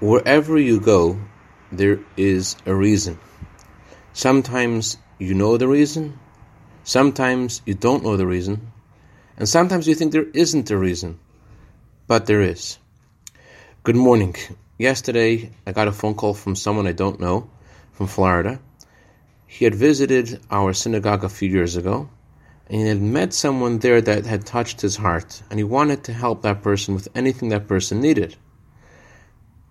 Wherever you go, there is a reason. Sometimes you know the reason, sometimes you don't know the reason, and sometimes you think there isn't a reason, but there is. Good morning. Yesterday, I got a phone call from someone I don't know from Florida. He had visited our synagogue a few years ago, and he had met someone there that had touched his heart, and he wanted to help that person with anything that person needed.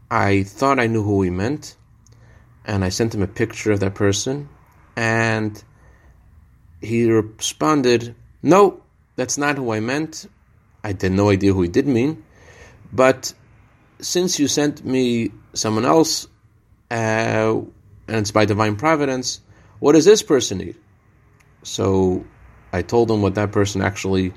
I thought I knew who he meant, and I sent him a picture of that person, and he responded, No, that's not who I meant. I had no idea who he did mean, but since you sent me someone else, uh, and it's by divine providence, what does this person need? So I told him what that person actually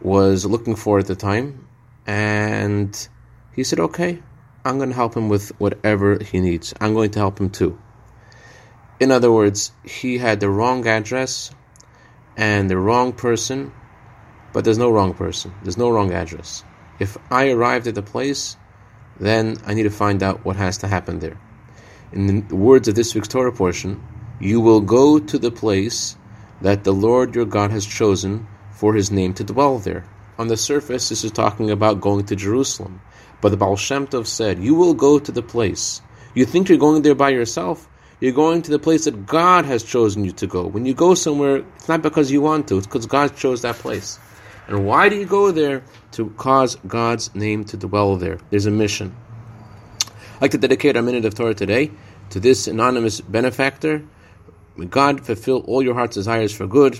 was looking for at the time, and he said, Okay, I'm going to help him with whatever he needs. I'm going to help him too. In other words, he had the wrong address and the wrong person, but there's no wrong person. There's no wrong address. If I arrived at the place, then I need to find out what has to happen there. In the words of this week's Torah portion, you will go to the place that the Lord your God has chosen for his name to dwell there. On the surface, this is talking about going to Jerusalem. But the Baal Shem Tov said, You will go to the place. You think you're going there by yourself? You're going to the place that God has chosen you to go. When you go somewhere, it's not because you want to, it's because God chose that place. And why do you go there? To cause God's name to dwell there. There's a mission. I'd like to dedicate our minute of Torah today to this anonymous benefactor. May God fulfill all your heart's desires for good.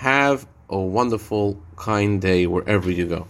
Have a wonderful, kind day wherever you go.